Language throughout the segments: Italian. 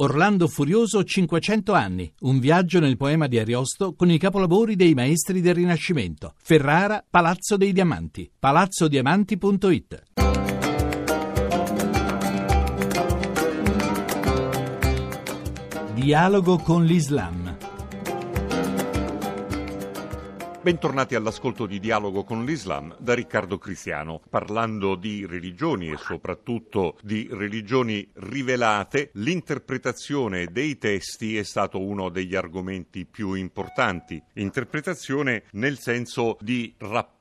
Orlando Furioso 500 anni, un viaggio nel poema di Ariosto con i capolavori dei maestri del Rinascimento. Ferrara, Palazzo dei Diamanti, palazzodiamanti.it. Dialogo con l'Islam. Bentornati all'ascolto di Dialogo con l'Islam da Riccardo Cristiano. Parlando di religioni e soprattutto di religioni rivelate, l'interpretazione dei testi è stato uno degli argomenti più importanti. Interpretazione nel senso di rapporto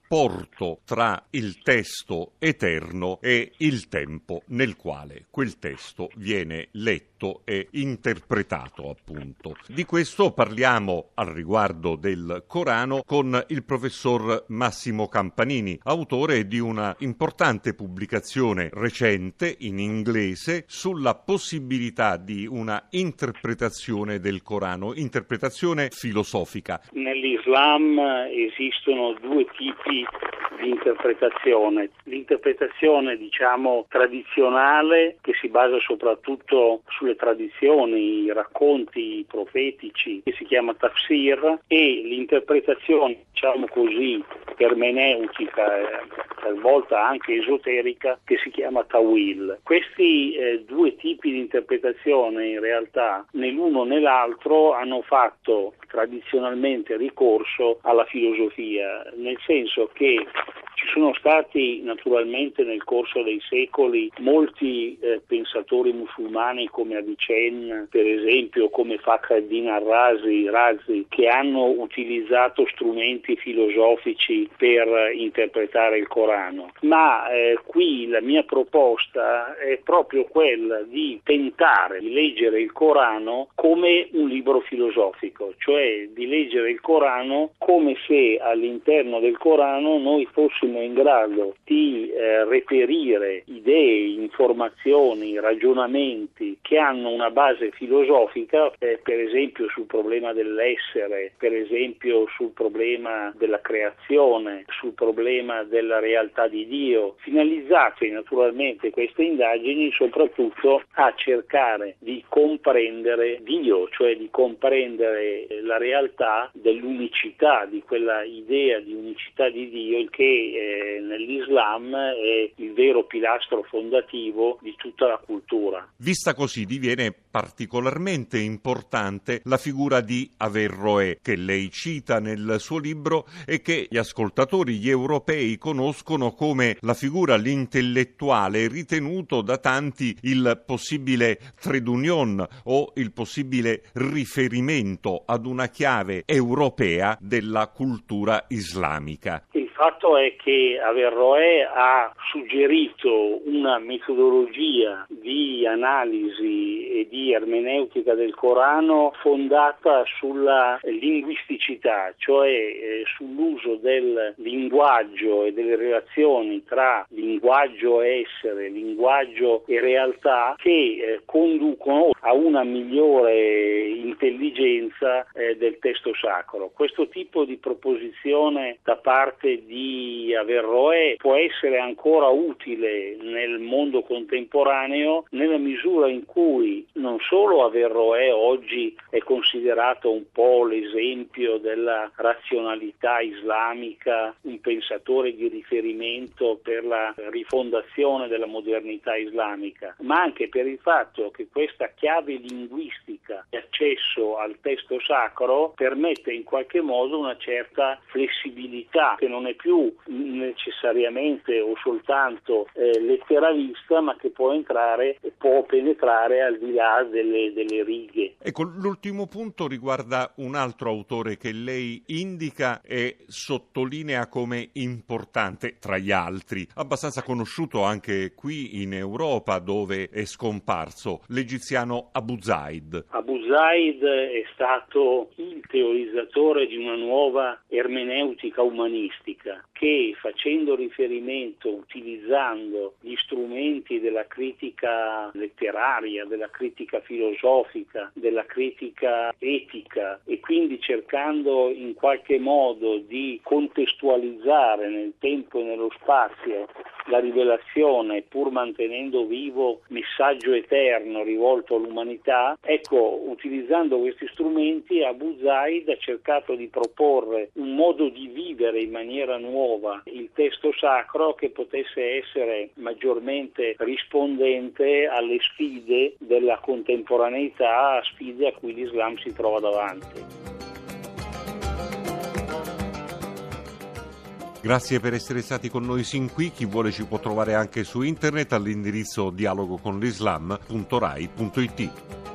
tra il testo eterno e il tempo nel quale quel testo viene letto e interpretato, appunto. Di questo parliamo al riguardo del Corano con il professor Massimo Campanini, autore di una importante pubblicazione recente in inglese sulla possibilità di una interpretazione del Corano, interpretazione filosofica. Nell'Islam esistono due tipi di interpretazione. L'interpretazione, diciamo, tradizionale che si basa soprattutto sulle tradizioni, i racconti profetici che si chiama tafsir e l'interpretazione, diciamo così, ermeneutica, eh, talvolta anche esoterica, che si chiama tawil. Questi eh, due tipi di interpretazione in realtà né l'uno né l'altro hanno fatto tradizionalmente ricorso alla filosofia, nel senso che ci sono stati naturalmente nel corso dei secoli molti eh, pensatori musulmani come Avicenne, per esempio, come Fakhreddin al-Razi, Razi, che hanno utilizzato strumenti filosofici per interpretare il Corano. Ma eh, qui la mia proposta è proprio quella di tentare di leggere il Corano come un libro filosofico, cioè di leggere il Corano come se all'interno del Corano noi fossimo fossimo in grado di eh, reperire idee, informazioni, ragionamenti che hanno una base filosofica, eh, per esempio sul problema dell'essere, per esempio sul problema della creazione, sul problema della realtà di Dio, finalizzate naturalmente queste indagini soprattutto a cercare di comprendere Dio, cioè di comprendere la realtà dell'unicità di quella idea di unicità di Dio, il che eh, nell'Islam è il vero pilastro fondativo di tutta la cultura. Vista così diviene particolarmente importante la figura di Averroè che lei cita nel suo libro e che gli ascoltatori gli europei conoscono come la figura l'intellettuale ritenuto da tanti il possibile trade union o il possibile riferimento ad una chiave europea della cultura islamica. Il fatto è che Averroè ha suggerito una metodologia di analisi e di ermeneutica del Corano fondata sulla linguisticità, cioè eh, sull'uso del linguaggio e delle relazioni tra linguaggio e essere, linguaggio e realtà che eh, conducono a una migliore intelligenza eh, del testo sacro. Questo tipo di proposizione da parte di Averroè può essere ancora utile nel mondo contemporaneo nella misura in cui non solo Averroè oggi è considerato un po' l'esempio della razionalità islamica, un pensatore di riferimento per la rifondazione della modernità islamica, ma anche per il fatto che questa chiave linguistica di accesso al testo sacro permette in qualche modo una certa flessibilità che non è più necessariamente o soltanto eh, letteralista, ma che può entrare e può penetrare al di là delle, delle righe. Ecco, l'ultimo punto riguarda un altro autore che lei indica e sottolinea come importante tra gli altri, abbastanza conosciuto anche qui in Europa dove è scomparso, l'egiziano Abu Zaid. Abu Zaid è stato il teorizzatore di una nuova ermeneutica umanistica che facendo riferimento, utilizzando gli strumenti della critica letteraria, della critica filosofica, della critica etica e quindi cercando in qualche modo di contestualizzare nel tempo e nello spazio la rivelazione pur mantenendo vivo messaggio eterno rivolto all'umanità, ecco, utilizzando questi strumenti Abu Zaid ha cercato di proporre un modo di vivere in maniera nuova il testo sacro che potesse essere maggiormente rispondente alle sfide della contemporaneità, sfide a cui l'Islam si trova davanti. Grazie per essere stati con noi sin qui. Chi vuole ci può trovare anche su internet all'indirizzo dialogoconlislam.rai.it.